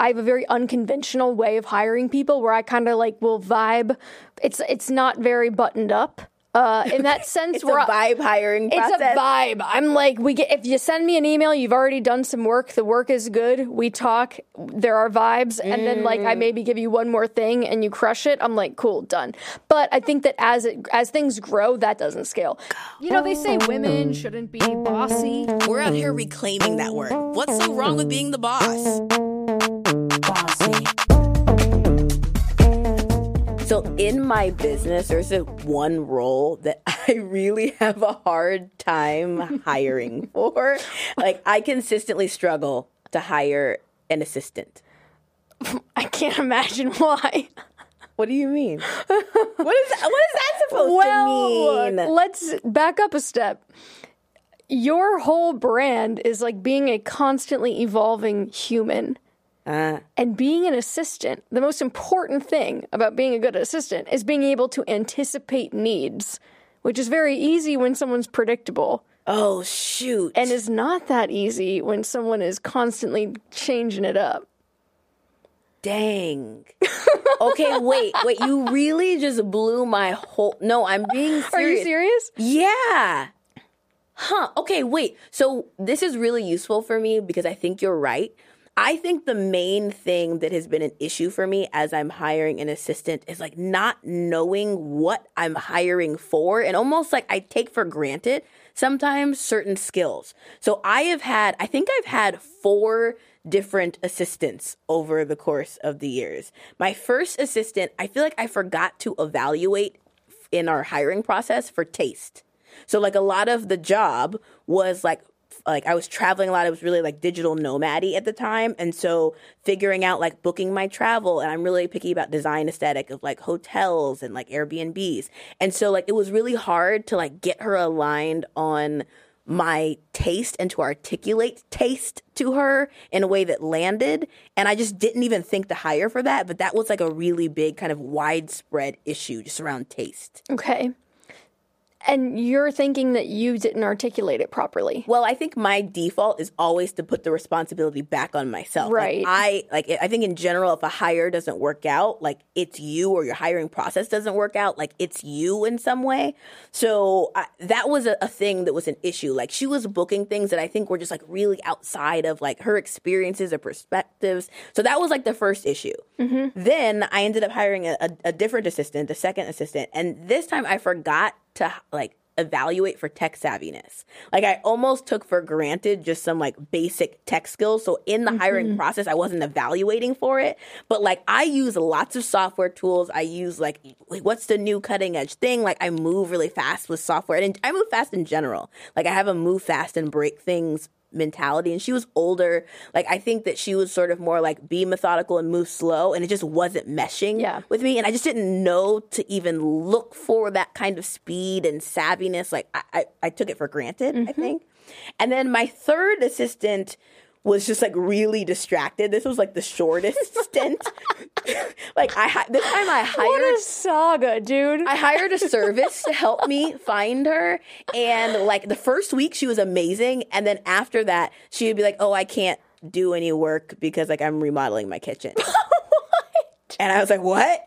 I have a very unconventional way of hiring people where I kind of like will vibe. It's it's not very buttoned up. Uh, in that sense, It's a where I- vibe hiring process. it's a vibe. I'm like, we get if you send me an email, you've already done some work. The work is good. We talk. There are vibes, and then like Mm. I maybe give you one more thing, and you crush it. I'm like, cool, done. But I think that as it as things grow, that doesn't scale. You know, they say women shouldn't be bossy. We're out here reclaiming that word. What's so wrong with being the boss? In my business, there's a one role that I really have a hard time hiring for. Like I consistently struggle to hire an assistant. I can't imagine why. What do you mean? what is that, what is that supposed well, to mean? let's back up a step. Your whole brand is like being a constantly evolving human. Uh, And being an assistant, the most important thing about being a good assistant is being able to anticipate needs, which is very easy when someone's predictable oh shoot! and is not that easy when someone is constantly changing it up. Dang. okay, wait, wait. You really just blew my whole. No, I'm being serious. Are you serious? Yeah. Huh. Okay, wait. So this is really useful for me because I think you're right. I think the main thing that has been an issue for me as I'm hiring an assistant is like not knowing what I'm hiring for and almost like I take for granted sometimes certain skills. So I have had, I think I've had four different assistants over the course of the years. My first assistant, I feel like I forgot to evaluate in our hiring process for taste. So like a lot of the job was like like I was traveling a lot. I was really like digital nomady at the time, and so figuring out like booking my travel. And I'm really picky about design aesthetic of like hotels and like Airbnbs. And so like it was really hard to like get her aligned on my taste and to articulate taste to her in a way that landed. And I just didn't even think to hire for that. But that was like a really big kind of widespread issue just around taste. Okay. And you're thinking that you didn't articulate it properly. Well, I think my default is always to put the responsibility back on myself. Like, Right. I like I think in general if a hire doesn't work out, like it's you or your hiring process doesn't work out, like it's you in some way. So I, that was a, a thing that was an issue. Like she was booking things that I think were just like really outside of like her experiences or perspectives. So that was like the first issue. Mm-hmm. Then I ended up hiring a, a, a different assistant, a second assistant, and this time I forgot to like evaluate for tech savviness. Like I almost took for granted just some like basic tech skills. So in the hiring mm-hmm. process, I wasn't evaluating for it. But like I use lots of software tools. I use like like, what's the new cutting edge thing? Like I move really fast with software and I move fast in general. Like I have a move fast and break things mentality and she was older. Like i think that she was sort of more like be methodical and move slow and it just wasn't meshing Yeah. with me and i just didn't know to even look for that kind of speed and savviness. Like i, I, I took it for granted i mm-hmm. think. And then my third assistant was just like really distracted this was like the shortest stint like i hi- this time i hired What a saga, dude. I hired a service to help me find her. And like the first week, she was amazing. And then after that, she would be like, oh, I can't do any work because like I'm remodeling my kitchen. And I was like, what?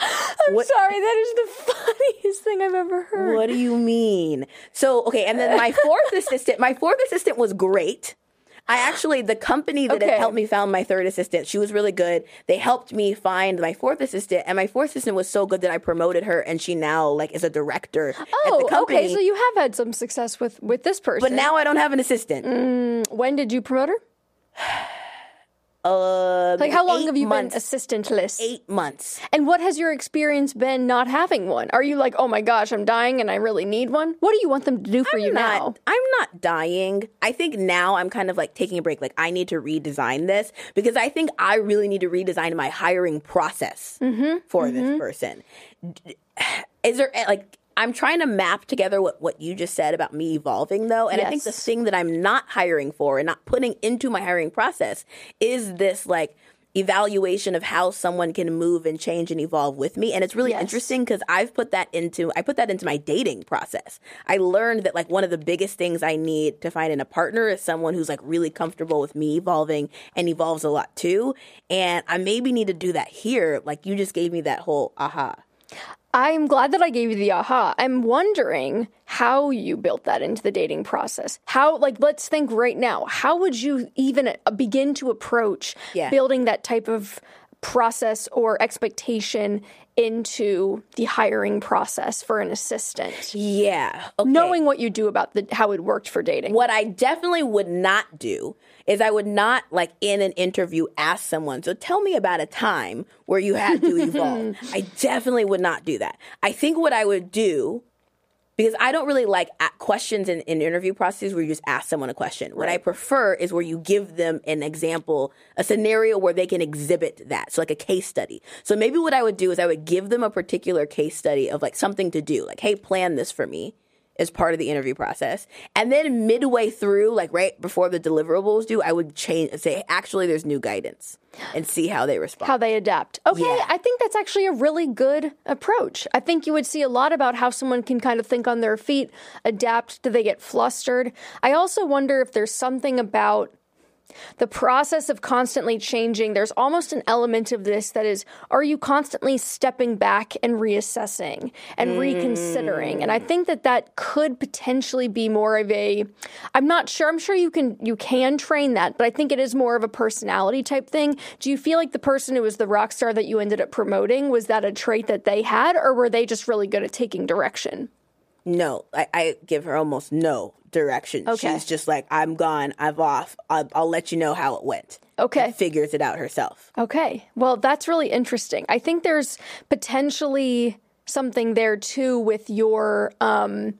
I'm what- sorry, that is the funniest thing I've ever heard. What do you mean? So, okay. And then my fourth assistant, my fourth assistant was great. I actually, the company that Okay. had helped me found my third assistant, she was really good. They helped me find my fourth assistant, and my fourth assistant was so good that I promoted her, and she now like is a director at the Oh, company. okay. So you have had some success with with this person. but now I don't have an assistant. Mm, when did you promote her? Uh, Like, how long have you months, been assistantless? Eight months. And what has your experience been not having one? Are you like, oh my gosh, I'm dying and I really need one? What do you want them to do for you not, now? I'm not dying. I think now I'm kind of like taking a break. Like I need to redesign this because I think I really need to redesign my hiring process Mm-hmm, for this person. Is there eh, like I'm trying to map together what what you just said about me evolving though, and I think the thing that I'm not hiring for and not putting into my hiring process is this like evaluation of how someone can move and change and evolve with me. And it's really Yes. interesting because I've put that into I put that into my dating process. I learned that like one of the biggest things I need to find in a partner is someone who's like really comfortable with me evolving and evolves a lot too. And I maybe need to do that here. Like you just gave me that whole aha. I'm glad that I gave you the aha. I'm wondering how you built that into the dating process. How, like, let's think right now. How would you even uh, begin to approach Yeah. building that type of process or expectation into the hiring process for an assistant? Yeah. Okay. Knowing what you do about the how it worked for dating. What I definitely would not do is I would not like in an interview ask someone, so tell me about a time where you had to evolve. I definitely would not do that. I think what I would do because I don't really like questions in, in interview processes where you just ask someone a question. What I prefer is where you give them an example, a scenario where they can exhibit that. So like a case study. So maybe what I would do is I would give them a particular case study of like something to do. Like, hey, plan this for me as part of the interview process. And then midway through, like right before the deliverables due, I would change say, actually there's new guidance and see how they respond. how they adapt. Okay, Yeah. I think that's actually a really good approach. I think you would see a lot about how someone can kind of think on their feet, adapt, do they get flustered? I also wonder if there's something about the process of constantly changing. There's almost an element of this that is are you constantly stepping back and reassessing and reconsidering? And I mm. think that that could potentially be more of a I'm not sure. I'm sure you can you can train that, but I think it is more of a personality type thing. Do you feel like the person who was the rock star that you ended up promoting was that a trait that they had or were they just really good at taking direction? No, I, I give her almost no direction. Okay. She's just like, I'm gone, I'm off. I'll, I'll let you know how it went. Okay. Figures it out herself. Okay. Well, that's really interesting. I think there's potentially something there too with your um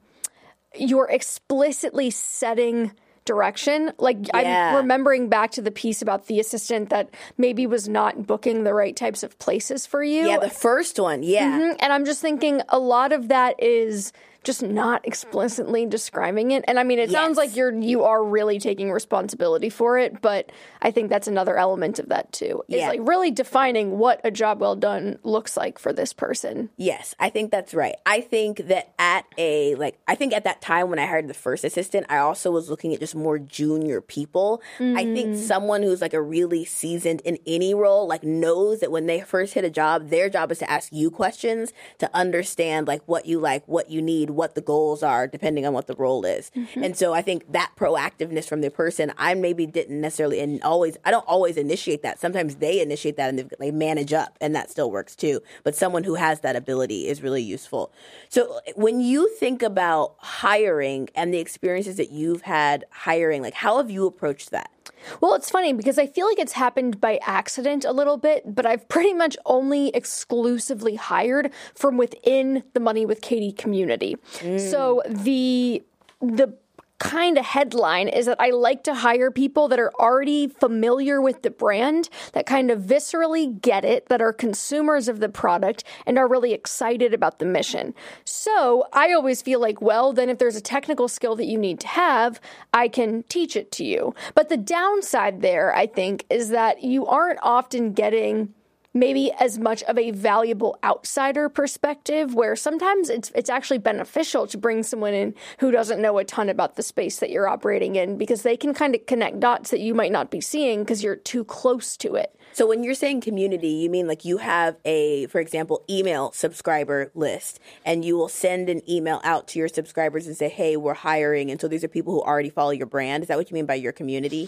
your explicitly setting direction. Like Yeah. I'm remembering back to the piece about the assistant that maybe was not booking the right types of places for you. Yeah, the first one. Yeah. Mhm. And I'm just thinking a lot of that is just not explicitly describing it. And I mean, it sounds like you're you are really taking responsibility for it, but I think that's another element of that too. Is Yeah. like really defining what a job well done looks like for this person. Yes, I think that's right. I think that at a like I think at that time when I hired the first assistant, I also was looking at just more junior people. I think mm. someone who's like a really seasoned in any role like knows that when they first hit a job, their job is to ask you questions to understand like what you like, what you need, what the goals are depending on what the role is. Mm-hmm. And so I think that proactiveness from the person, I maybe didn't necessarily and always I don't always initiate that. Sometimes they initiate that and they, they manage up and that still works too. But someone who has that ability is really useful. So eh, when you think about hiring and the experiences that you've had hiring, like how have you approached that? Well, it's funny because I feel like it's happened by accident a little bit, but I've pretty much only exclusively hired from within the Money with Katie community. So mm. the the kind of headline is that I like to hire people that are already familiar with the brand, that kind of viscerally get it, that are consumers of the product and are really excited about the mission. So I always feel like, well, then if there's a technical skill that you need to have, I can teach it to you. But the downside there, I think, is that you aren't often getting maybe as much of a valuable outsider perspective where sometimes it's it's actually beneficial to bring someone in who doesn't know a ton about the space that you're operating in because they can kind of connect dots that you might not be seeing because you're too close to it. So when you're saying community, you mean like you have a, for example, email subscriber list and you will send an email out to your subscribers and say, hey, we're hiring. And so these are people who already follow your brand. Is that what you mean by your community?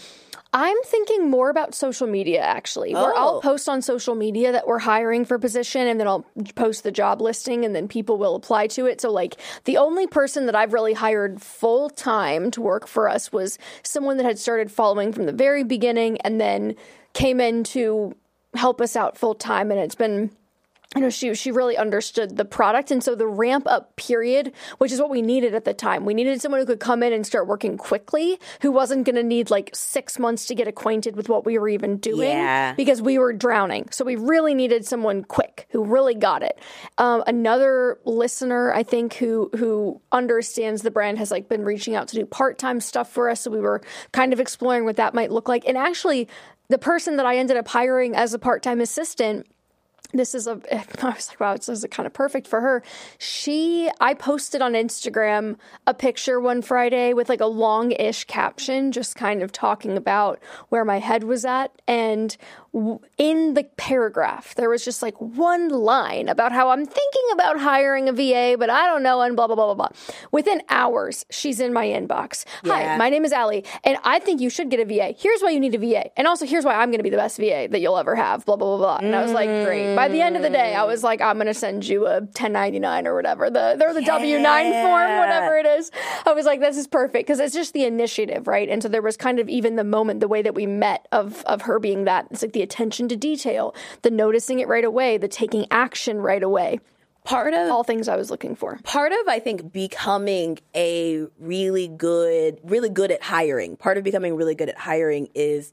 I'm thinking more about social media actually, where I'll Oh. post on social media that we're hiring for position and then I'll post the job listing and then people will apply to it. So, like, the only person that I've really hired full time to work for us was someone that had started following from the very beginning and then came in to help us out full time. And it's been you know she she really understood the product and so the ramp up period which is what we needed at the time we needed someone who could come in and start working quickly who wasn't going to need like 6 months to get acquainted with what we were even doing Yeah. because we were drowning so we really needed someone quick who really got it um, another listener i think who who understands the brand has like been reaching out to do part-time stuff for us so we were kind of exploring what that might look like and actually the person that I ended up hiring as a part time assistant this is a i was like wow this is kind of perfect for her. She i posted on instagram a picture one friday with like a long-ish caption just kind of talking about where my head was at. And in the paragraph there was just like one line about how i'm thinking about hiring a va but i don't know and blah blah blah blah blah within hours she's in my inbox hi my name is Allie, and I think you should get a VA. Here's why you need a VA. And also, here's why I'm going to be the best VA that you'll ever have, blah, blah, blah, blah. And I was like, great. By the end of the day, I was like, I'm going to send you a 1099 or whatever, the, they're the W 9 form, whatever it is. I was like, this is perfect because it's just the initiative, right? And so there was kind of even the moment, the way that we met of, of her being that. It's like the attention to detail, the noticing it right away, the taking action right away. Part of All things I was looking for. part of I think becoming a really good, really good at hiring. Part of becoming really good at hiring is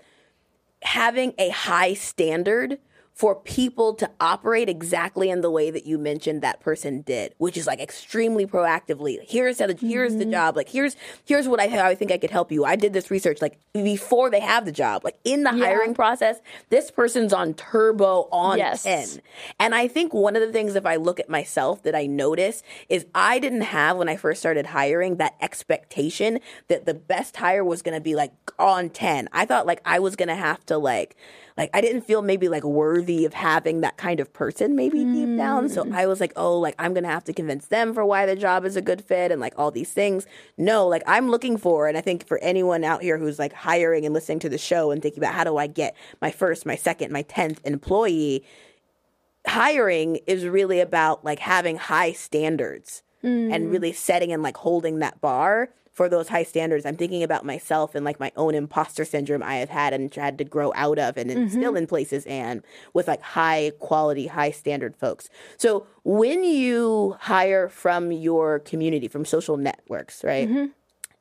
having a high standard for people to operate exactly in the way that you mentioned that person did, which is like extremely proactively. Here's how the, here's the mm-hmm. job. Like here's here's what I how I think I could help you. I did this research like before they have the job. Like in the hiring process, this person's on turbo on Yes. 10. And I think one of the things, if I look at myself, that I notice is I didn't have when I first started hiring that expectation that the best hire was going to be like on 10. I thought like I was going to have to like, like I didn't feel maybe like worthy of having that kind of person maybe deep down. So mm. I was like, oh, like I'm going to have to convince them for why the job is a good fit and like all these things. No, like I'm looking for, and I think for anyone out here who's like hiring and listening to the show and thinking about how do I get my first, my second, my 10th employee, hiring is really about like having high standards mm. and really setting and like holding that bar for those high standards. I'm thinking about myself and like my own imposter syndrome I have had and tried to grow out of and mm-hmm. is still in places and with like high quality, high standard folks. So when you hire from your community, from social networks, right? Mm-hmm.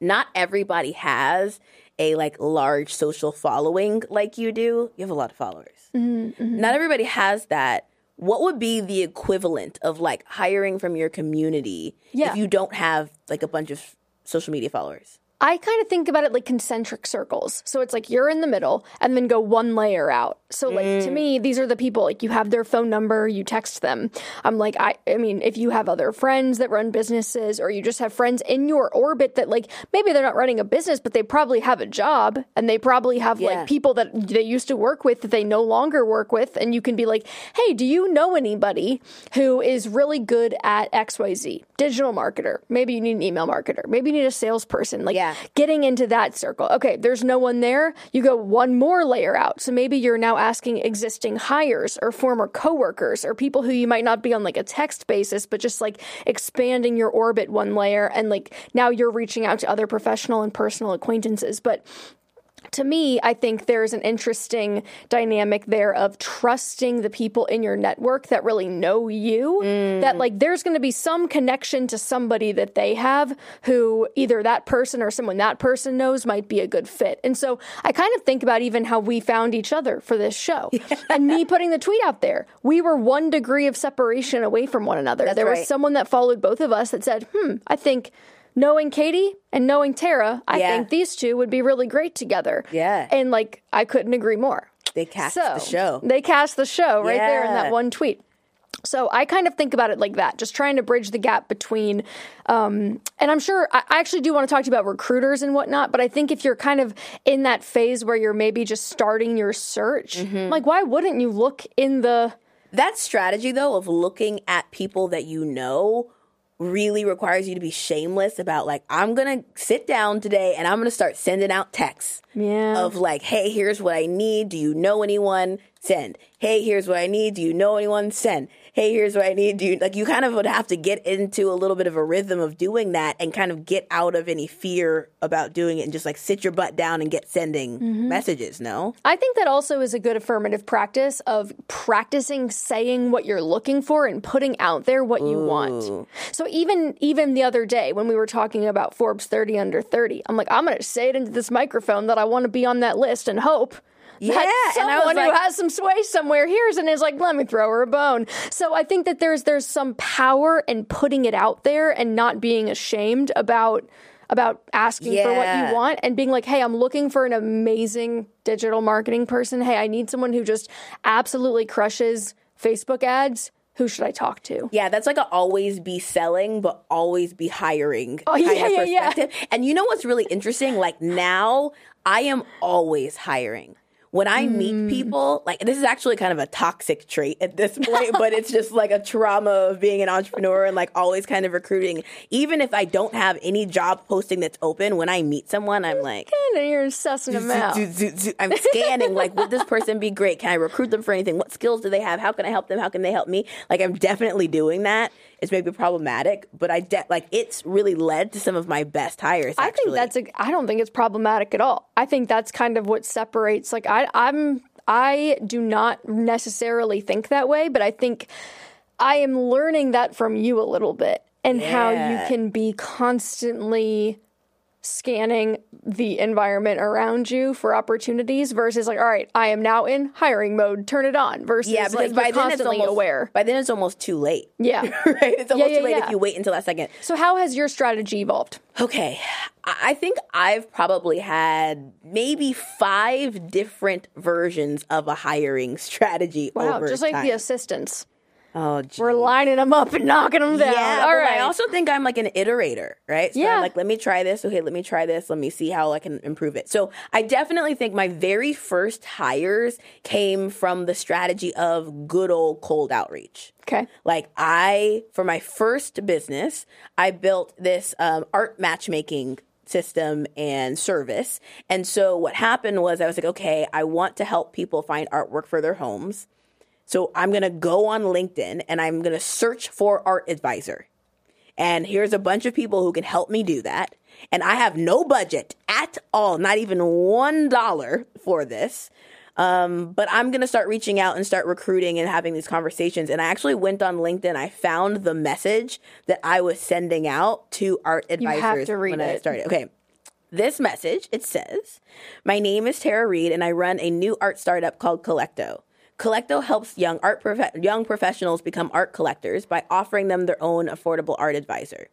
Not everybody has a like large social following like you do. You have a lot of followers mm-hmm, not everybody has that. What would be the equivalent of like hiring from your community Yeah. if you don't have like a bunch of social media followers? I kind of think about it like concentric circles. So it's like you're in the middle and then go one layer out. So like to mm. me, these are the people like you have their phone number, you text them. I'm like I I mean, if you have other friends that run businesses or you just have friends in your orbit that like maybe they're not running a business but they probably have a job and they probably have Yeah. like people that they used to work with that they no longer work with and you can be like, "Hey, do you know anybody who is really good at XYZ? Digital marketer. Maybe you need an email marketer. Maybe you need a salesperson." Like Yeah. Getting into that circle. Okay, there's no one there. You go one more layer out. So maybe you're now asking existing hires or former coworkers or people who you might not be on like a text basis, but just like expanding your orbit one layer and like now you're reaching out to other professional and personal acquaintances. But to me, I think there's an interesting dynamic there of trusting the people in your network that really know you. That, like, there's going to be some connection to somebody that they have who either that person or someone that person knows might be a good fit. And so I kind of think about even how we found each other for this show and me putting the tweet out there. We were one degree of separation away from one another. there was someone that followed both of us that said, hmm, I think. Knowing Katie and knowing Tara, I Yeah. think these two would be really great together. Yeah. And like I couldn't agree more. They cast So the show. They cast the show right there in that one tweet. So I kind of think about it like that, just trying to bridge the gap between, um, and I'm sure I, I actually do want to talk to you about recruiters and whatnot. But I think if you're kind of in that phase where you're maybe just starting your search, Mm-hmm. like why wouldn't you look in the That strategy though of looking at people that you know really requires you to be shameless about like I'm to sit down today and I'm to start sending out texts. Yeah. Of like, "Hey, here's what I need. Do you know anyone? Send. Hey, here's what I need. Do you know anyone? Send. Hey, here's what I need. Do you like you kind of would have to get into a little bit of a rhythm of doing that and kind of get out of any fear about doing it and just like sit your butt down and get sending Mm-hmm. messages, no? I think that also is a good affirmative practice of practicing saying what you're looking for and putting out there what you want. So even even the other day when we were talking about Forbes 30 under 30, I'm like I'm going to say it into this microphone that I want to be on that list and hope Yeah, that and I was someone who has some sway somewhere hears and is like, let me throw her a bone. So I think that there's there's some power in putting it out there and not being ashamed about about asking for what you want and being like, hey, I'm looking for an amazing digital marketing person. Hey, I need someone who just absolutely crushes Facebook ads. Who should I talk to? Yeah, that's like a always be selling, but always be hiring. Oh, yeah, kind of yeah, yeah. perspective. And you know what's really interesting? Like now, I am always hiring. When I Mm. meet people, like this is actually kind of a toxic trait at this point, but it's just like a trauma of being an entrepreneur and like always kind of recruiting. Even if I don't have any job posting that's open, when I meet someone, I'm like, you're sussing them out. I'm scanning like would this person be great? Can I recruit them for anything? What skills do they have? How can I help them? How can they help me? Like I'm definitely doing that. It's maybe problematic, but I de- like it's really led to some of my best hires. I think that's a. I don't think it's problematic at all. I think that's kind of what separates. Like I, I'm. I do not necessarily think that way, but I think I am learning that from you a little bit and how you can be constantly scanning the environment around you for opportunities versus like all right i am now in hiring mode turn it on versus yeah, because like by then it's almost aware By then it's almost too late. yeah right? It's almost yeah, too late yeah. if you wait until that second. so how has your strategy evolved Okay. I think I've probably had maybe five different versions of a hiring strategy wow just like time. the assistants Oh, geez. we're lining them up and knocking them down Yeah, all right I also think I'm like an iterator, right? So Yeah. I'm like, let me try this. Okay, let me try this. Let me see how I can improve it. So I definitely think my very first hires came from the strategy of good old cold outreach. okay Like I, for my first business, I built this um, art matchmaking system and service. And so what happened was I was like, okay, I want to help people find artwork for their homes. So I'm going to go on LinkedIn and I'm going to search for art advisor. And here's a bunch of people who can help me do that. And I have no budget at all, not even one dollar for this. Um, but I'm gonna start reaching out and start recruiting and having these conversations. And I actually went on LinkedIn. I found the message that I was sending out to art advisors you have to read when I it. started. Okay. This message, it says, My name is Tara Reed and I run a new art startup called Kollecto. Kollecto helps young art prof- young professionals become art collectors by offering them their own affordable art advisor.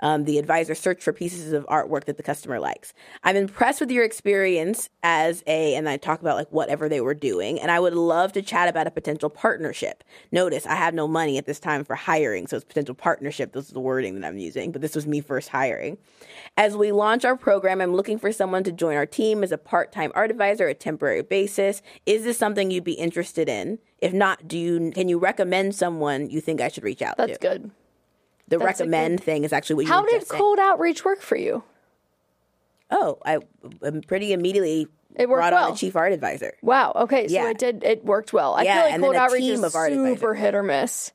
Um, the advisor search for pieces of artwork that the customer likes. I'm impressed with your experience as a, and I talk about like whatever they were doing, and I would love to chat about a potential partnership. Notice I have no money at this time for hiring, so it's potential partnership. This is the wording that I'm using, but this was me first hiring. As we launch our program, I'm looking for someone to join our team as a part time art advisor, a temporary basis. Is this something you'd be interested in? If not, do you can you recommend someone you think I should reach out that's to? good The That's recommend thing is actually what you how did saying. cold outreach work for you Oh, I um, pretty immediately It worked brought on well. a chief art advisor. Wow. Okay. So Yeah. it did. It worked well. I Yeah, feel like and cold outreach is of art super advisors. hit or miss.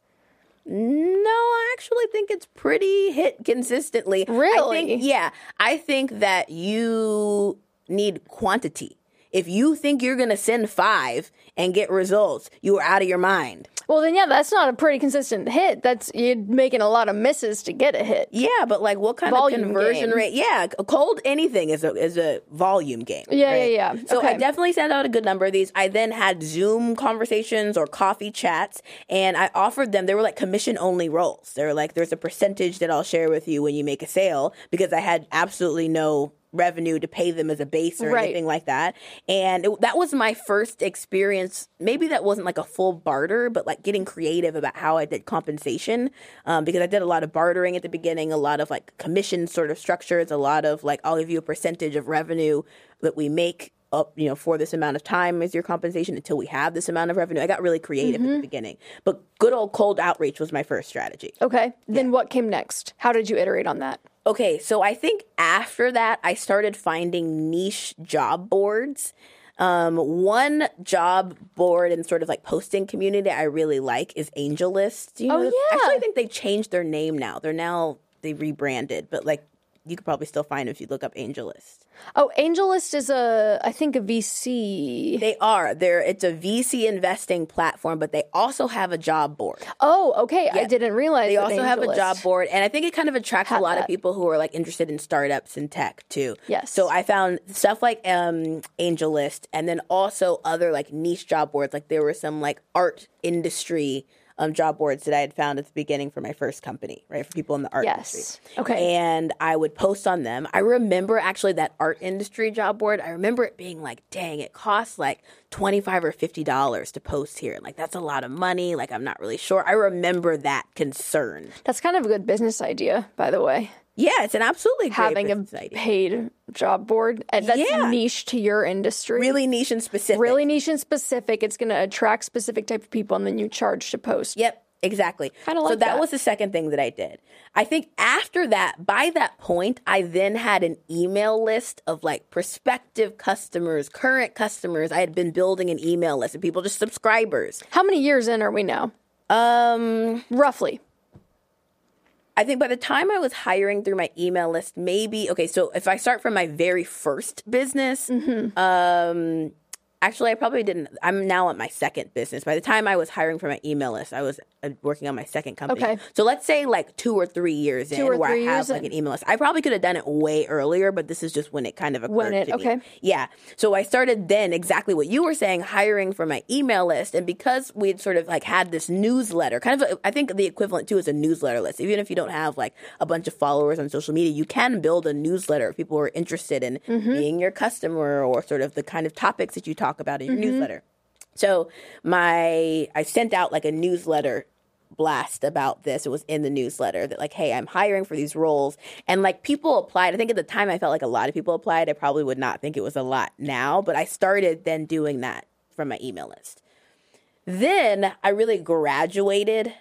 No, I actually think it's pretty hit consistently. I Really? think, yeah. I think that you need quantity. If you think you're going to send five and get results, you are out of your mind. Well, then yeah, that's not a pretty consistent hit. That's you're making a lot of misses to get a hit. Yeah, but like what kind Volume of conversion game. rate? Yeah, a cold anything is a is a volume game. Yeah, right? yeah, yeah. So I definitely sent out a good number of these. I then had Zoom conversations or coffee chats, and I offered them. They were like commission only roles. They were like, "There's a percentage that I'll share with you when you make a sale," because I had absolutely no revenue to pay them as a base or Right. anything like that. And it, that was my first experience. Maybe that wasn't like a full barter, but like getting creative about how I did compensation. Um, because I did a lot of bartering at the beginning, a lot of like commission sort of structures, a lot of like, I'll give you a percentage of revenue that we make up, you know, for this amount of time as your compensation until we have this amount of revenue. I got really creative Mm-hmm. at the beginning. But good old cold outreach was my first strategy. Okay. Then what came next? How did you iterate on that? Okay, so I think after that, I started finding niche job boards. Um, one job board and sort of like posting community I really like is AngelList. Do you Oh, know? yeah. Actually, I think they changed their name now. They're now they rebranded, but like you could probably still find if you look up AngelList. Oh, AngelList is a, I think a VC. They are. They're it's a VC investing platform, but they also have a job board. Oh, okay. I didn't realize They also have a job board, and I think it kind of attracts a lot that. of people who are like interested in startups and tech too. Yes. So I found stuff like um, AngelList, and then also other like niche job boards. Like there were some like art industry um, job boards that I had found at the beginning for my first company, right? For people in the art industry. Yes. industry. Okay. And I would post on them. I remember actually that art industry job board. I remember it being like, dang, it costs like twenty five or fifty dollars to post here. Like that's a lot of money. Like I'm not really sure. I remember that concern. That's kind of a good business idea, by the way. Yeah, it's an absolutely great Having a paid job board and that's Yeah. niche to your industry. really niche and specific. really niche and specific. It's going to attract specific type of people, and then you charge to post. Yep, exactly. Kinda so that, that. was the second thing that I did. I think after that, by that point, I then had an email list of like prospective customers, current customers. I had been building an email list of people, just subscribers. How many years in are we now? Um, Roughly. I think by the time I was hiring through my email list, maybe okay. So if I start from my very first business, Mm-hmm. um, actually, I probably didn't. I'm now at my second business. By the time I was hiring for my email list, I was uh, working on my second company. Okay. So let's say like two or three years in, or where I have like in. an email list. I probably could have done it way earlier, but this is just when it kind of occurred When it- to me. okay. Yeah. So I started then exactly what you were saying, hiring for my email list. And because we'd sort of like had this newsletter, kind of, i think the equivalent to is a newsletter list. Even if you don't have like a bunch of followers on social media, you can build a newsletter if people are interested in being your customer or sort of the kind of topics that you talk about in your mm-hmm. newsletter. So my, I sent out like a newsletter blast about this. It was in the newsletter that like, hey, I'm hiring for these roles. And like people applied. I think at the time I felt like a lot of people applied. I probably would not think it was a lot now, but I started then doing that from my email list. Then I really graduated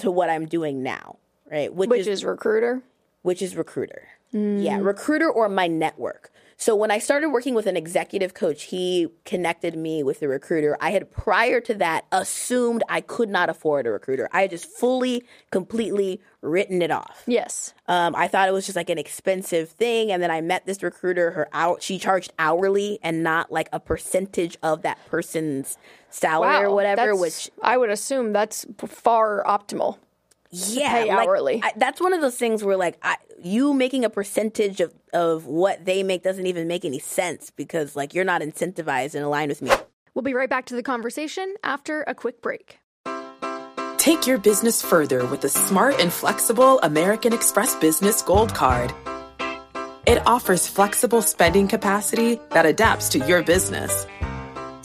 to what I'm doing now, right? Which, Which is is recruiter. which is recruiter. Mm. Yeah, recruiter or my network. So when I started working with an executive coach, he connected me with the recruiter. I had prior to that assumed I could not afford a recruiter. I had just fully, completely written it off. Yes. Um, I thought it was just like an expensive thing, and then I met this recruiter. Her out, she charged hourly and not like a percentage of that person's salary or whatever. Which I would assume that's far optimal. Yeah, pay like, hourly. I, that's one of those things where like I, you making a percentage of of what they make doesn't even make any sense because like you're not incentivized and aligned with me. We'll be right back to the conversation after a quick break. Take your business further with the smart and flexible American Express Business Gold Card. It offers flexible spending capacity that adapts to your business.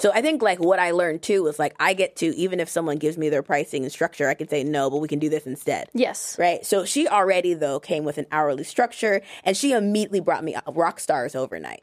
So I think like what I learned too was like I get to even if someone gives me their pricing and structure, I can say no, but we can do this instead. Yes. Right. So she already though came with an hourly structure, and she immediately brought me rock stars overnight.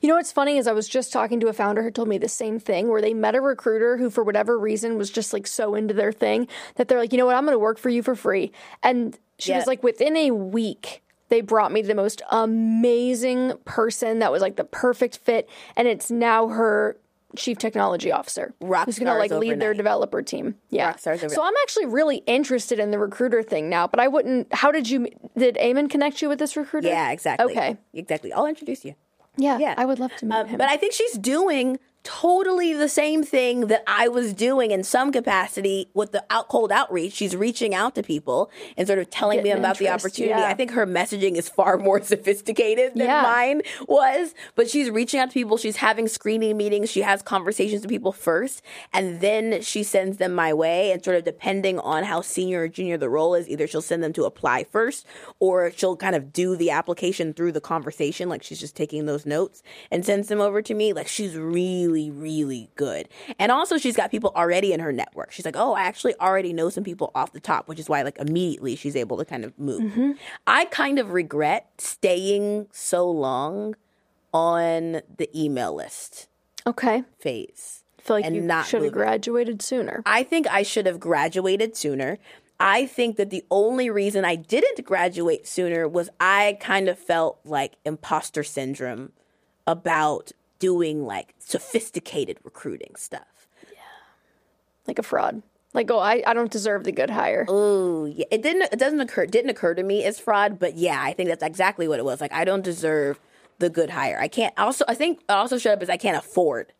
You know what's funny is I was just talking to a founder who told me the same thing where they met a recruiter who for whatever reason was just like so into their thing that they're like, "You know what? I'm going to work for you for free." And she Yeah. was like within a week they brought me the most amazing person that was like the perfect fit and it's now her chief technology officer Rock who's going to like lead their developer team. Yeah. Overnight. so I'm actually really interested in the recruiter thing now, but I wouldn't how did you did Eamon connect you with this recruiter? Yeah, exactly. Okay. Exactly. I'll introduce you. Yeah. Yeah. I would love to meet Uh, him. But I think she's doing totally the same thing that I was doing in some capacity with the out cold outreach. She's reaching out to people and sort of telling Getting them about the opportunity. yeah. I think her messaging is far more sophisticated than Yeah. mine was, but she's reaching out to people. She's having screening meetings. She has conversations with people first, and then she sends them my way. And sort of depending on how senior or junior the role is, either she'll send them to apply first, or she'll kind of do the application through the conversation, like she's just taking those notes and sends them over to me. Like she's really, really good. And also, she's got people already in her network. She's like, oh, I actually already know some people off the top, which is why like immediately she's able to kind of move. Mm-hmm. I kind of regret staying so long on the email list okay. phase. I feel like and you not should have graduated sooner. I think I should have graduated sooner. I think that the only reason I didn't graduate sooner was I kind of felt like imposter syndrome about doing like sophisticated recruiting stuff. Yeah. Like a fraud. Like, oh, I, I don't deserve the good hire. Ooh, yeah. It didn't. It doesn't occur. Didn't occur to me as fraud, but yeah, I think that's exactly what it was. Like I don't deserve the good hire. I can't also I think I also showed up as I can't afford.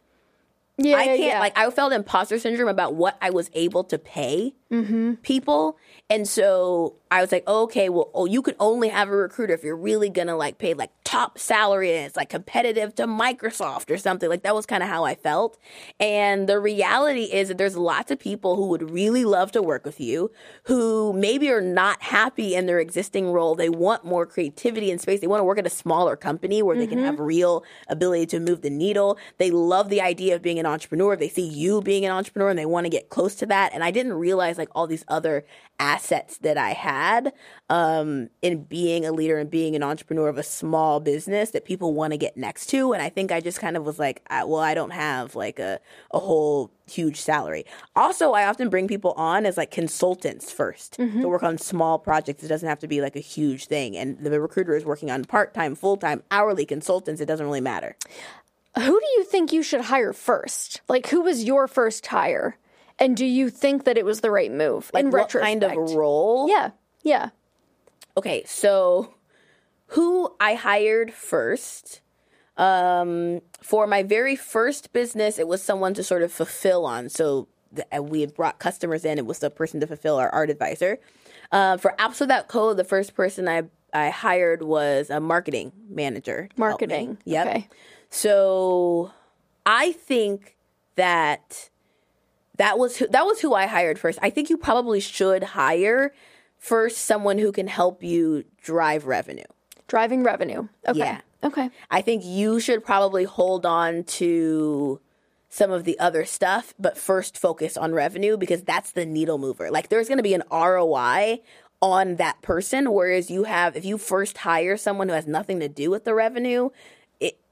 Yeah, I can't yeah. like I felt imposter syndrome about what I was able to pay Mm-hmm. people. And so I was like, oh, okay, well, oh, you could only have a recruiter if you're really gonna like pay like top salary and it's like competitive to Microsoft or something. Like that was kind of how I felt. And the reality is that there's lots of people who would really love to work with you who maybe are not happy in their existing role. They want more creativity and space. They want to work at a smaller company where they can have real ability to move the needle. They love the idea of being an entrepreneur. They see you being an entrepreneur and they want to get close to that. And I didn't realize like all these other assets that I had um, in being a leader and being an entrepreneur of a small business that people want to get next to. And I think I just kind of was like, I, well, I don't have like a, a whole huge salary. Also, I often bring people on as like consultants 1st to work on small projects. It doesn't have to be like a huge thing. And the recruiter is working on part time, full time, hourly consultants. It doesn't really matter. Who do you think you should hire first? Like, who was your first hire? And do you think that it was the right move Like in what retrospect? kind of role? Yeah, yeah. okay, so who I hired first um, for my very first business, it was someone to sort of fulfill on. So the, uh, we had brought customers in. It was the person to fulfill our art advisor. Uh, for Apps Without Code, the first person I I hired was a marketing manager. to help me. Marketing. Yep. Okay. So I think that that was who, that was who I hired first. I think you probably should hire first someone who can help you drive revenue. Driving revenue. Okay. Yeah. Okay. I think you should probably hold on to some of the other stuff, but first focus on revenue because that's the needle mover. Like there's going to be an ROI on that person, whereas you have if you first hire someone who has nothing to do with the revenue,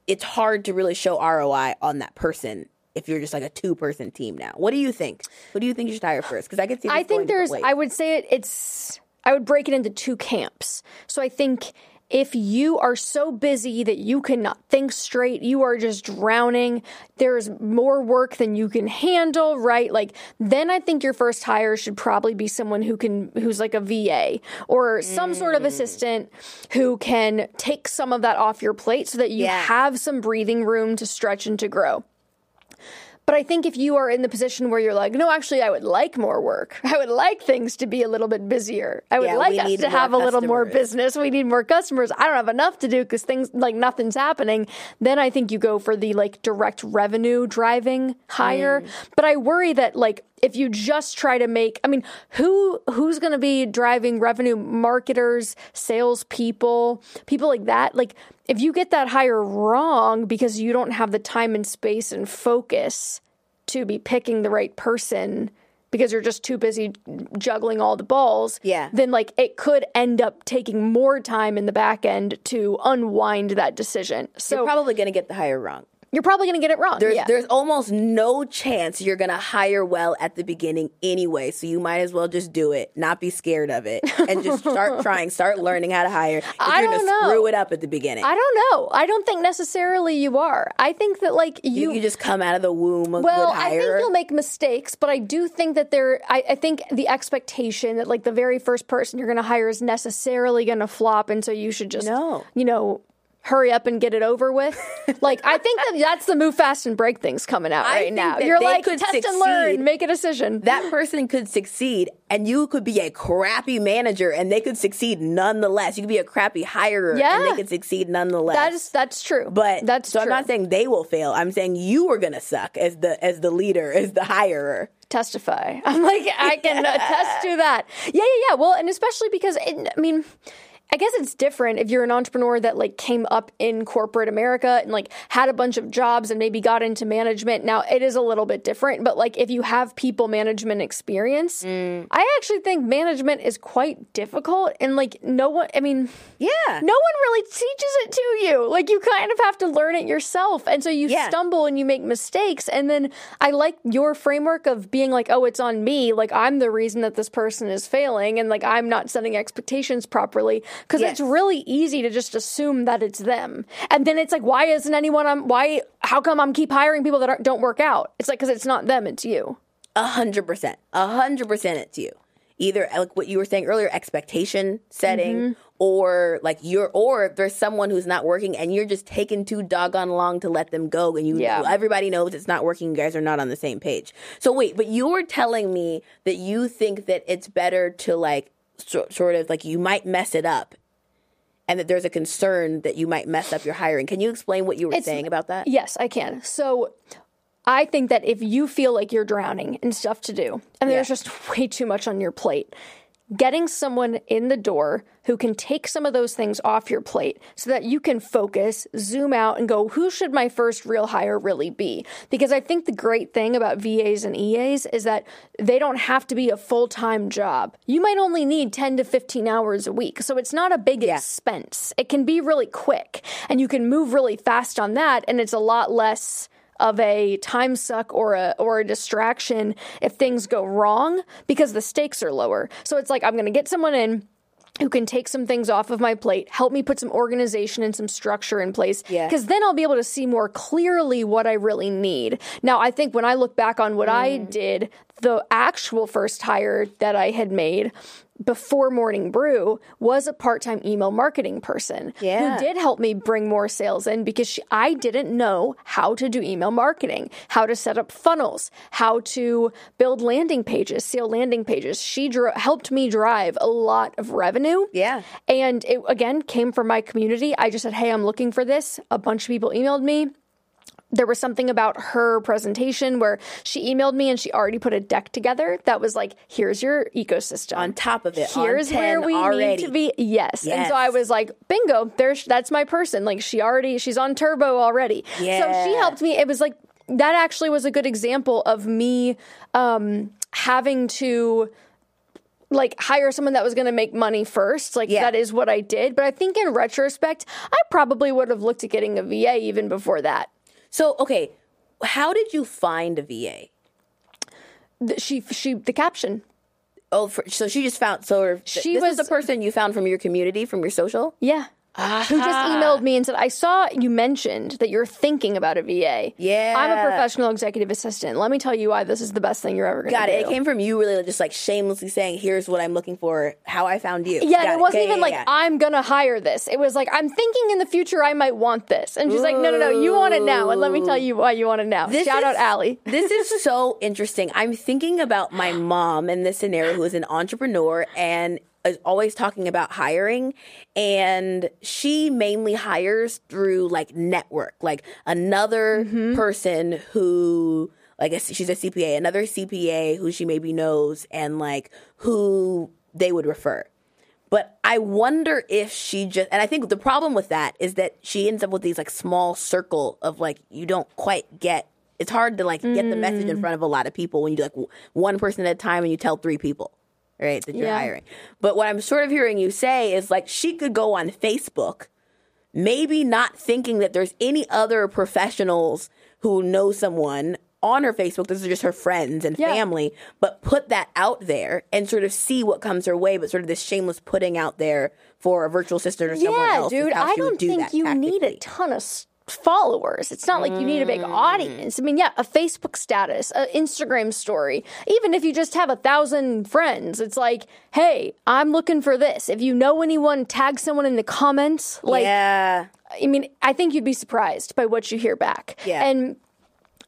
it's hard to really show ROI on that person. If you're just like a two person team now, what do you think? What do you think you should hire first? Because I could see. I think there's. I would say it, it's. I would break it into two camps. So I think if you are so busy that you cannot think straight, you are just drowning. There's more work than you can handle, right? Like then I think your first hire should probably be someone who can who's like a VA or some sort Mm. of assistant who can take some of that off your plate so that you Yeah. have some breathing room to stretch and to grow. But I think if you are in the position where you're like, no, actually, I would like more work. I would like things to be a little bit busier. I would Yeah, like us to have a little more business. We need more customers. I don't have enough to do because things like nothing's happening. Then I think you go for the like direct revenue driving hire. Mm. But I worry that like if you just try to make, I mean, who who's going to be driving revenue? Marketers, salespeople, people like that. Like if you get that hire wrong because you don't have the time and space and focus to be picking the right person because you're just too busy juggling all the balls, Yeah. then like it could end up taking more time in the back end to unwind that decision. So you're probably going to get the hire wrong. You're probably going to get it wrong. There's yeah. there's almost no chance you're gonna hire well at the beginning anyway. So you might as well just do it, not be scared of it, and just start trying, start learning how to hire. If I you're gonna don't know. screw it up at the beginning, I don't know. I don't think necessarily you are. I think that like you, you, you just come out of the womb a well, I think you'll make mistakes, but I do think that there. I, I think the expectation that like the very first person you're going to hire is necessarily going to flop, and so you should just No. you know hurry up and get it over with. like I think that that's the move fast and break things coming out I right now. You're like test and learn, make a decision. that person could succeed, and you could be a crappy manager, and they could succeed nonetheless. You could be a crappy hirer, and they could succeed nonetheless. that is that's true. But that's so true. I'm not saying they will fail. I'm saying you are gonna suck as the as the leader, as the hirer. testify. I'm like, I can uh, attest to that. Yeah, yeah, yeah. Well, and especially because, it, I mean, I guess it's different if you're an entrepreneur that like came up in corporate America and like had a bunch of jobs and maybe got into management. Now it is a little bit different, but like if you have people management experience, mm. I actually think management is quite difficult and like no one, I mean, Yeah. no one really teaches it to you. Like you kind of have to learn it yourself. And so you Yeah. stumble and you make mistakes. And then I like your framework of being like, oh, it's on me. Like I'm the reason that this person is failing and like I'm not setting expectations properly. Because Yes. it's really easy to just assume that it's them. And then it's like, why isn't anyone I'm why how come I'm keep hiring people that don't work out? It's like because it's not them, it's you. A hundred percent. A hundred percent it's you. either like what you were saying earlier, expectation setting, Mm-hmm. or like you're, or there's someone who's not working and you're just taking too doggone long to let them go, and you, Yeah. everybody knows it's not working. You guys are not on the same page. So wait, but you were telling me that you think that it's better to like so, sort of like you might mess it up. And that there's a concern that you might mess up your hiring. Can you explain what you were saying about that? Yes, I can. So I think that if you feel like you're drowning in stuff to do and there's Yeah. just way too much on your plate, getting someone in the door who can take some of those things off your plate so that you can focus, zoom out, and go, who should my first real hire really be? Because I think the great thing about VAs and EAs is that they don't have to be a full time job. You might only need 10 to 15 hours a week. So it's not a big expense. It can be really quick and you can move really fast on that, and it's a lot less of a time suck or a or a distraction if things go wrong because the stakes are lower. So it's like I'm going to get someone in who can take some things off of my plate, help me put some organization and some structure in place. Yeah. Because then I'll be able to see more clearly what I really need. Now, I think when I look back on what I Mm. did, the actual first hire that I had made before Morning Brew was a part time email marketing person Yeah. who did help me bring more sales in because she, I didn't know how to do email marketing, how to set up funnels, how to build landing pages, SEO landing pages. She dro- helped me drive a lot of revenue. Yeah. And it again came from my community. I just said, Hey, I'm looking for this. A bunch of people emailed me. There was something about her presentation where she emailed me and she already put a deck together that was like, here's your ecosystem. On top of it, here's where we already. need to be. Yes. And so I was like, bingo, there's that's my person. Like she already she's on turbo already. So she helped me. It was like that actually was a good example of me um having to like hire someone that was going to make money first. Like Yeah. that is what I did. But I think in retrospect, I probably would have looked at getting a VA even before that. So, okay, how did you find a VA? The- She she the caption. Oh, for, so she just found. So She she this was- a person you found from your community, from your social. Yeah. Who just emailed me and said, I saw you mentioned that you're thinking about a VA. Yeah. I'm a professional executive assistant. Let me tell you why this is the best thing you're ever going to Got it. It came from you, really, just like shamelessly saying, "Here's what I'm looking for. How I found you." yeah, and it wasn't Okay, even yeah, like yeah. I'm gonna hire this. It was like I'm thinking in the future I might want this, and she's like, no, no, no, you want it now, and let me tell you why you want it now. This Shout out is- Allie. this is so interesting. I'm thinking about my mom in this scenario, who is an entrepreneur and is always talking about hiring. And she mainly hires through like network, like another mm-hmm. person who, like, she's a CPA, another CPA who she maybe knows, and like who they would refer. But I wonder if she just, and I think the problem with that is that she ends up with these like small circle of like, you don't quite get, it's hard to like get the message in mm. front of a lot of people when you do like one person at a time and you tell three people, right, that you're Yeah. hiring. But what I'm sort of hearing you say is like, she could go on Facebook, maybe not thinking that there's any other professionals who know someone on her Facebook. This is just her friends and Yeah. family, but put that out there and sort of see what comes her way. But sort of this shameless putting out there for a virtual assistant or someone Yeah, else. is dude, I don't do think you need a ton of followers. It's not like you need a big Mm. audience. I mean, yeah, a Facebook status, an Instagram story, even if you just have a thousand friends, it's like, hey, I'm looking for this. If you know anyone, tag someone in the comments. Like, yeah, I mean, I think you'd be surprised by what you hear back. Yeah. And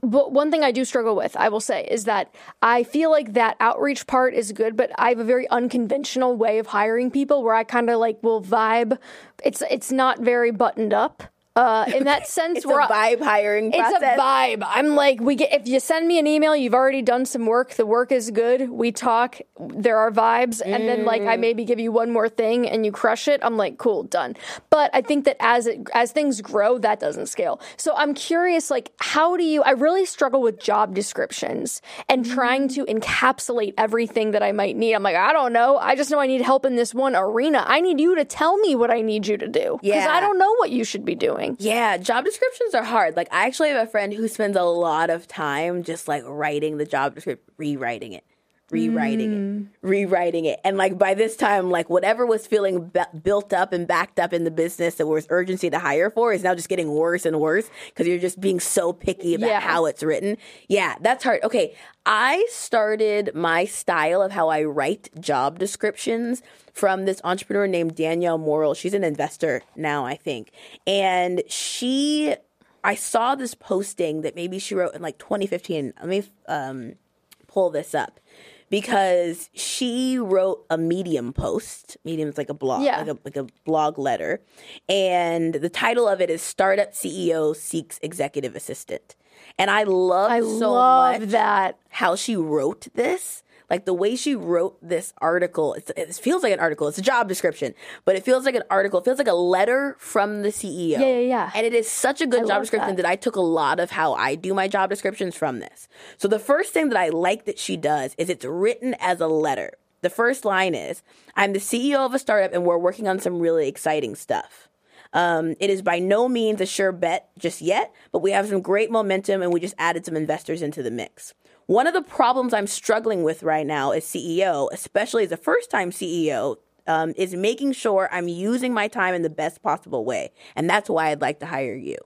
but one thing I do struggle with, I will say, is that I feel like that outreach part is good, but I have a very unconventional way of hiring people where I kind of like will vibe. It's it's not very buttoned up. Uh, in that sense, it's a where I- vibe hiring it's process. a vibe. I'm like, we get if you send me an email, you've already done some work. The work is good. We talk. There are vibes, and then like Mm. I maybe give you one more thing, and you crush it. I'm like, cool, done. But I think that as it as things grow, that doesn't scale. So I'm curious, like, how do you? I really struggle with job descriptions and trying to encapsulate everything that I might need. I'm like, I don't know. I just know I need help in this one arena. I need you to tell me what I need you to do because Yeah. I don't know what you should be doing. Yeah, job descriptions are hard. Like I actually have a friend who spends a lot of time just like writing the job description, rewriting it, rewriting it, rewriting it. And like by this time, like whatever was feeling bu- built up and backed up in the business that was urgency to hire for is now just getting worse and worse because you're just being so picky about Yeah. how it's written. Yeah, that's hard. Okay, I started my style of how I write job descriptions from this entrepreneur named Danielle Morrill. She's an investor now, I think. And she I saw this posting that maybe she wrote in like 2015. Let me um, pull this up because she wrote a Medium post. Medium is like a blog, Yeah. like a like a blog letter, and the title of it is "Startup CEO Seeks Executive Assistant." And I love I so love much that. how she wrote this. Like the way she wrote this article, it's, it feels like an article. It's a job description, but it feels like an article. It feels like a letter from the CEO. Yeah, yeah, yeah. And it is such a good job description that. that. I took a lot of how I do my job descriptions from this. So the first thing that I like that she does is it's written as a letter. The first line is I'm the CEO of a startup and we're working on some really exciting stuff. Um, it is by no means a sure bet just yet, but we have some great momentum and we just added some investors into the mix. One of the problems I'm struggling with right now as CEO, especially as a first time CEO, um, is making sure I'm using my time in the best possible way. And that's why I'd like to hire you.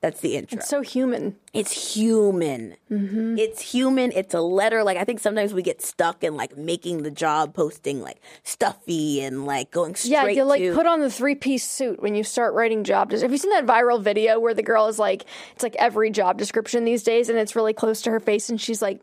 That's the intro. It's so human. It's human. It's human. It's a letter. Like I think sometimes we get stuck in like making the job posting like stuffy and like going straight Yeah, you like to put on the three piece suit when you start writing job. Des- Have you seen that viral video where the girl is like, it's like every job description these days, and it's really close to her face, and she's like,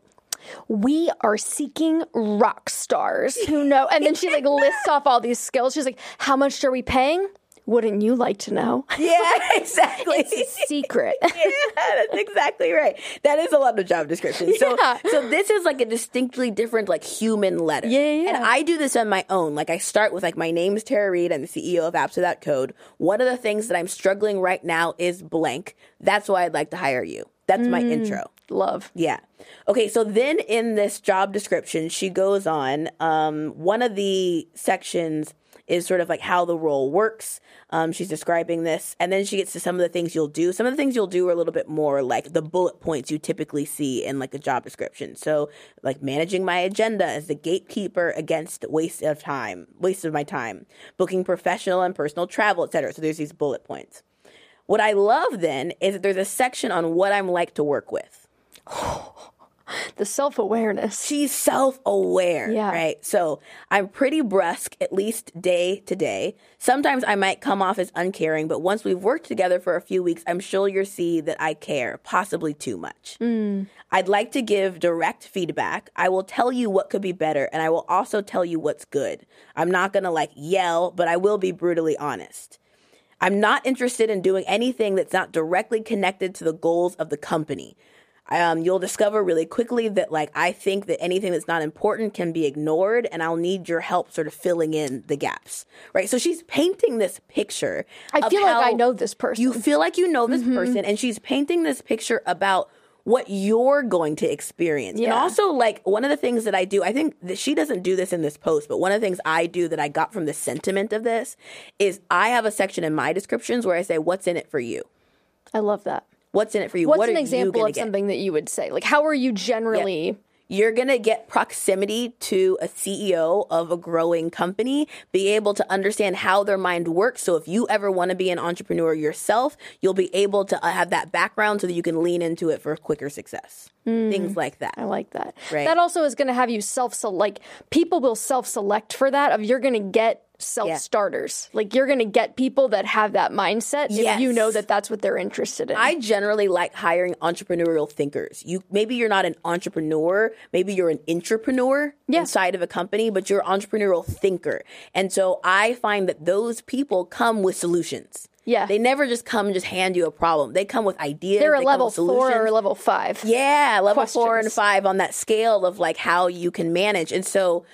"We are seeking rock stars who know," and then she like lists off all these skills. She's like, "How much are we paying? Wouldn't you like to know?" Yeah, exactly. Secret. yeah, that's exactly right. That is a lot of job descriptions. So, Yeah. so this is like a distinctly different, like human letter. Yeah, yeah, And. I do this on my own. Like I start with like my name is Tara Reed. I'm the CEO of Apps Without Code. One of the things that I'm struggling right now is blank. That's why I'd like to hire you. That's my mm. intro. Love. Yeah. Okay, so then in this job description, she goes on. Um, one of the sections is sort of like how the role works. Um, she's describing this, and then she gets to some of the things you'll do. Some of the things you'll do are a little bit more like the bullet points you typically see in like a job description. So, like managing my agenda as the gatekeeper against waste of time, waste of my time, booking professional and personal travel, etc. So there's these bullet points. What I love then is that there's a section on what I'm like to work with. The self awareness. she's self aware, Yeah. right? So I'm pretty brusque, at least day to day. Sometimes I might come off as uncaring, but once we've worked together for a few weeks, I'm sure you'll see that I care, possibly too much. Mm. I'd like to give direct feedback. I will tell you what could be better, and I will also tell you what's good. I'm not gonna like yell, but I will be brutally honest. I'm not interested in doing anything that's not directly connected to the goals of the company. Um, you'll discover really quickly that, like, I think that anything that's not important can be ignored, and I'll need your help sort of filling in the gaps, right? So she's painting this picture. I feel like I know this person. You feel like you know this person, and she's painting this picture about what you're going to experience. And also, like, one of the things that I do, I think that she doesn't do this in this post, but one of the things I do that I got from the sentiment of this is I have a section in my descriptions where I say, What's in it for you? I love that. What's in it for you? What's what an example of get? something that you would say? Like, how are you generally? You're going to get proximity to a CEO of a growing company, be able to understand how their mind works. So if you ever want to be an entrepreneur yourself, you'll be able to uh, have that background so that you can lean into it for quicker success. Things like that. I like that. Right. That also is going to have you self select. Like people will self select for that. Of you're going to get self starters. Like you're going to get people that have that mindset if you know that that's what they're interested in. I generally like hiring entrepreneurial thinkers. You maybe you're not an entrepreneur, maybe you're an entrepreneur Yeah. inside of a company, but you're an entrepreneurial thinker. And so I find that those people come with solutions. Yeah. They never just come and just hand you a problem. They come with ideas. they're a level four or level five. Yeah, level four and five on that scale of like how you can manage. And so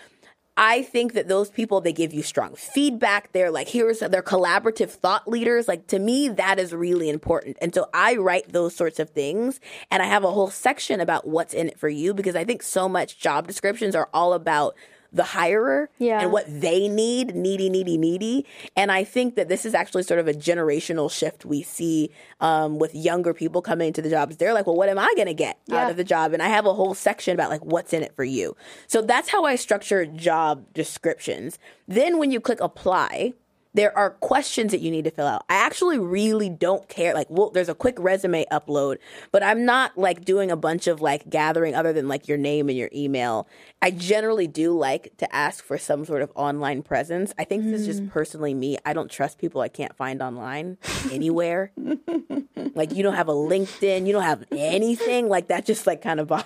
I think that those people they give you strong feedback. They're like here's they're collaborative thought leaders. Like to me, that is really important. And so I write those sorts of things, and I have a whole section about what's in it for you because I think so much job descriptions are all about the hirer Yeah. and what they need, needy, needy, needy. And I think that this is actually sort of a generational shift we see um, with younger people coming into the jobs. They're like, well, what am I going to get Yeah. out of the job? And I have a whole section about like what's in it for you. So that's how I structure job descriptions. Then when you click apply, there are questions that you need to fill out. I actually really don't care. Like, well, there's a quick resume upload, but I'm not like doing a bunch of like gathering other than like your name and your email. I generally do like to ask for some sort of online presence. I think this is just hmm. personally me. I don't trust people I can't find online anywhere. like, you don't have a LinkedIn, you don't have anything. Like, that just like kind of bothers.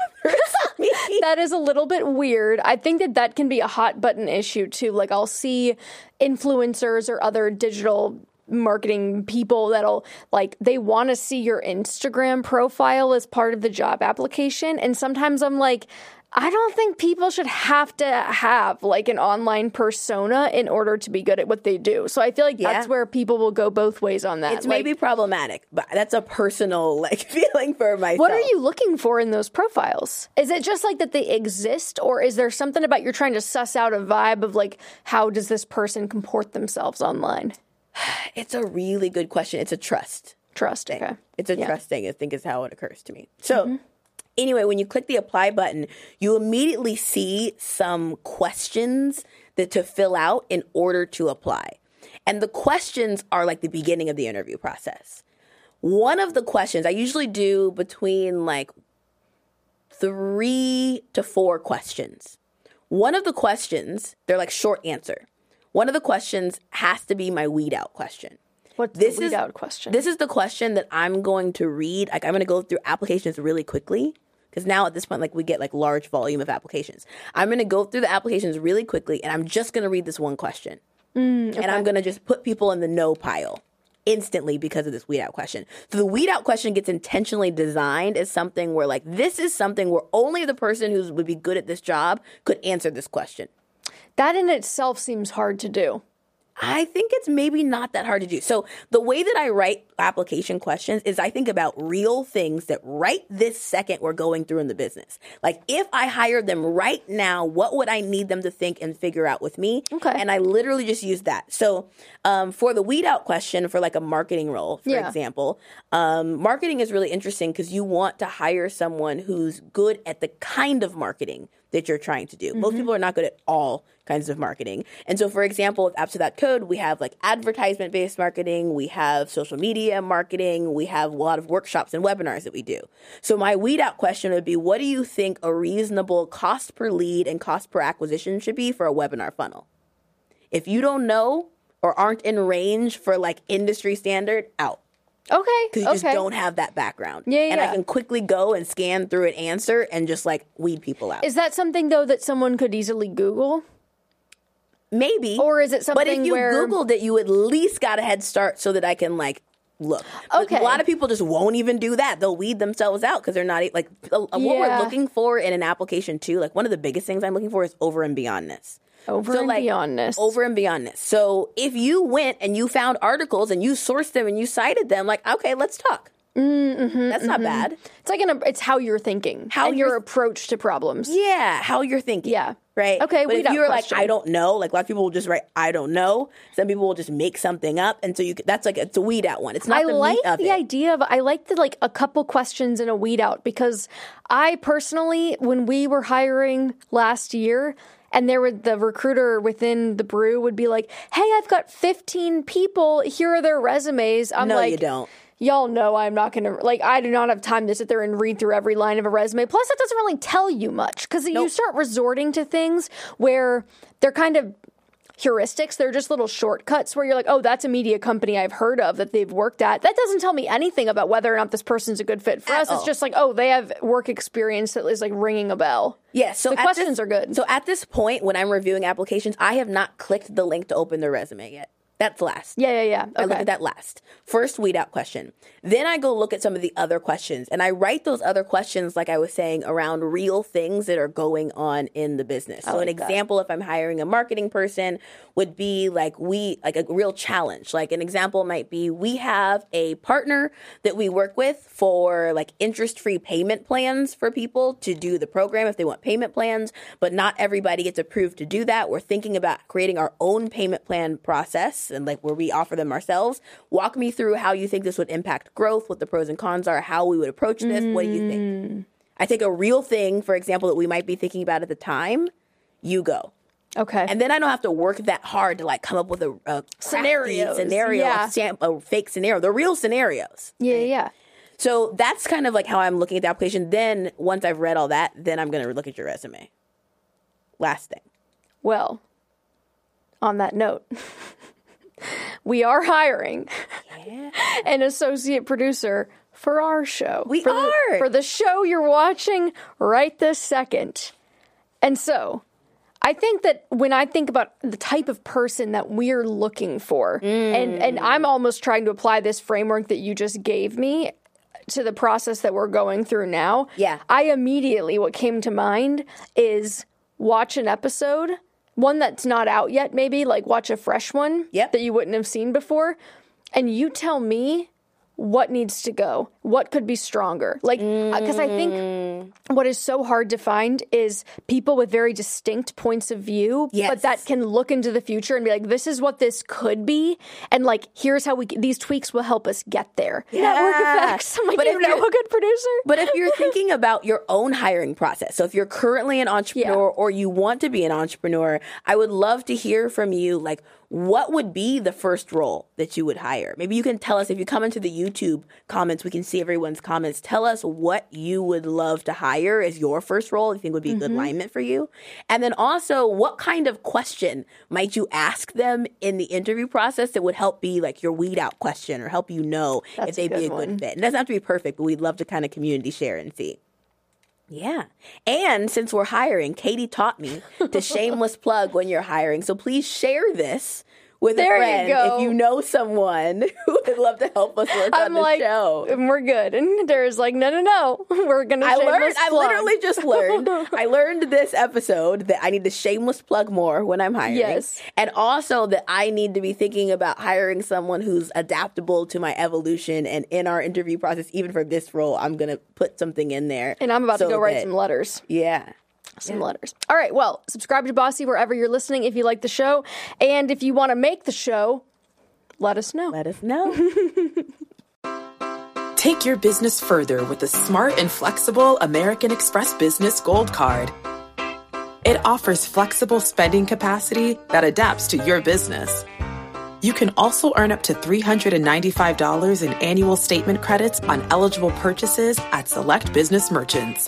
that is a little bit weird. I think that that can be a hot button issue too. Like I'll see influencers or other digital marketing people that'll like they want to see your Instagram profile as part of the job application and sometimes I'm like I don't think people should have to have like an online persona in order to be good at what they do. So I feel like that's where people will go both ways on that. It's Like, maybe problematic, but that's a personal like feeling for myself. What are you looking for in those profiles? Is it just like that they exist, or is there something about you're trying to suss out a vibe of like how does this person comport themselves online? It's a really good question. It's a trust. Trust. Okay. It's a Yeah. trust thing, I think is how it occurs to me. So, mm-hmm. Anyway, when you click the apply button, you immediately see some questions that to fill out in order to apply. And the questions are like the beginning of the interview process. One of the questions I usually do between like three to four questions. One of the questions, they're like short answer. One of the questions has to be my weed out question. What's This the weed is- out question? This is the question that I'm going to read. Like I'm going to go through applications really quickly because now at this point, like we get like large volume of applications. I'm going to go through the applications really quickly, and I'm just going to read this one question, Mm, and I'm going to just put people in the no pile instantly because of this weed out question. So the weed out question gets intentionally designed as something where like this is something where only the person who would be good at this job could answer this question. that in itself seems hard to do. I think it's maybe not that hard to do. So the way that I write application questions is I think about real things that right this second we're going through in the business. Like if I hired them right now, what would I need them to think and figure out with me? Okay. And I literally just use that. So um, for the weed out question for like a marketing role, for Yeah. example, um, marketing is really interesting because you want to hire someone who's good at the kind of marketing that you're trying to do. Most mm-hmm. people are not good at all kinds of marketing. And so, for example, with Apps Without Code, we have like advertisement based marketing, we have social media marketing, we have a lot of workshops and webinars that we do. So, my weed out question would be what do you think a reasonable cost per lead and cost per acquisition should be for a webinar funnel? If you don't know or aren't in range for like industry standard, out Okay. because you okay. just don't have that background. Yeah, And I can quickly go and scan through an answer and just like weed people out. Is that something though that someone could easily Google? Maybe. Or is it something? But if you where- Googled it, you at least got a head start so that I can like look. But Okay. A lot of people just won't even do that. They'll weed themselves out because they're not like what we're looking for in an application too. Like one of the biggest things I'm looking for is over and beyondness. Over So, and like, beyondness. Over and beyondness. So if you went and you found articles and you sourced them and you cited them, like okay, let's talk. Mm-hmm, That's not bad. It's like an it's how you're thinking, How and your you're- approach to problems. Yeah, how you're thinking. Yeah. Right. Okay, But if you're like. I don't know, like a lot of people will just write, I don't know. Some people will just make something up, and so you that's like it's a weed out one. It's not I the like the it. idea of I like the like a couple questions in a weed out because I personally, when we were hiring last year, and there would the recruiter within the brew would be like, "Hey, I've got 15 people. Here are their resumes." I'm No, like, you don't. Y'all know I'm not gonna like. I do not have time to sit there and read through every line of a resume. Plus, that doesn't really tell you much because you start resorting to things where they're kind of heuristics. They're just little shortcuts where you're like, oh, that's a media company I've heard of that they've worked at. That doesn't tell me anything about whether or not this person's a good fit for At us. It's just like, oh, they have work experience that is like ringing a bell. Yeah, so the questions this- are good. So at this point, when I'm reviewing applications, I have not clicked the link to open their resume yet. That's last. Yeah, yeah, yeah. I look Okay. at that last. First weed out question. Then I go look at some of the other questions and I write those other questions, like I was saying, around real things that are going on in the business. So, an like that. example, if I'm hiring a marketing person, would be like we, like a real challenge. Like an example might be we have a partner that we work with for like interest free payment plans for people to do the program if they want payment plans, but not everybody gets approved to do that. We're thinking about creating our own payment plan process and like where we offer them ourselves. Walk me through how you think this would impact growth, what the pros and cons are, how we would approach this. What do you think? Mm. I think a real thing, for example, that we might be thinking about at the time, you go. Okay. And then I don't have to work that hard to like come up with a, a crafty Scenarios, scenario, yeah. a, a fake scenario. The real scenarios. yeah, yeah, yeah. So that's kind of like how I'm looking at the application. Then once I've read all that, then I'm going to look at your resume. Last thing. Well, on that note, we are hiring an associate producer for our show. We for the- are. for the show you're watching right this second. And so, I think that when I think about the type of person that we're looking for, and and I'm mm. almost trying to apply this framework that you just gave me to the process that we're going through now. Yeah. I immediately what came to mind is watch an episode, one that's not out yet, maybe like watch a fresh one Yep. that you wouldn't have seen before, and you tell me what needs to go, what could be stronger. Like, uh, because I think mm. what is so hard to find is people with very distinct points of view, Yes. but that can look into the future and be like, this is what this could be. And like, here's how we, these tweaks will help us get there. Network Yeah. effects. I'm like, But you if know you're- a good producer? But if you're thinking about your own hiring process, so if you're currently an entrepreneur Yeah. or you want to be an entrepreneur, I would love to hear from you like what would be the first role that you would hire? Maybe you can tell us if you come into the YouTube comments, we can see everyone's comments. Tell us what you would love to hire as your first role you think would be a good mm-hmm. alignment for you. And then also what kind of question might you ask them in the interview process that would help be like your weed out question or help you know That's if they'd be a good good one. fit. It doesn't have to be perfect, but we'd love to kind of community share and see. Yeah. And since we're hiring, Katie taught me to shameless plug when you're hiring. So please share this with There a you friend go. if you know someone who would love to help us work on I'm the like, show. Mm, we're good. And Tara's like, no, no, no. We're going to I learned. I plug. literally just learned. I learned this episode that I need to shameless plug more when I'm hiring. Yes. and also that I need to be thinking about hiring someone who's adaptable to my evolution. And in our interview process, even for this role, I'm gonna put something in there. And I'm about so to go write that- some letters. Yeah. Some letters. All right, well, subscribe to Bossy wherever you're listening if you like the show. And if you want to make the show, let us know. Let us know. Take your business further with the smart and flexible American Express Business Gold Card. It offers flexible spending capacity that adapts to your business. You can also earn up to $395 in annual statement credits on eligible purchases at select business merchants.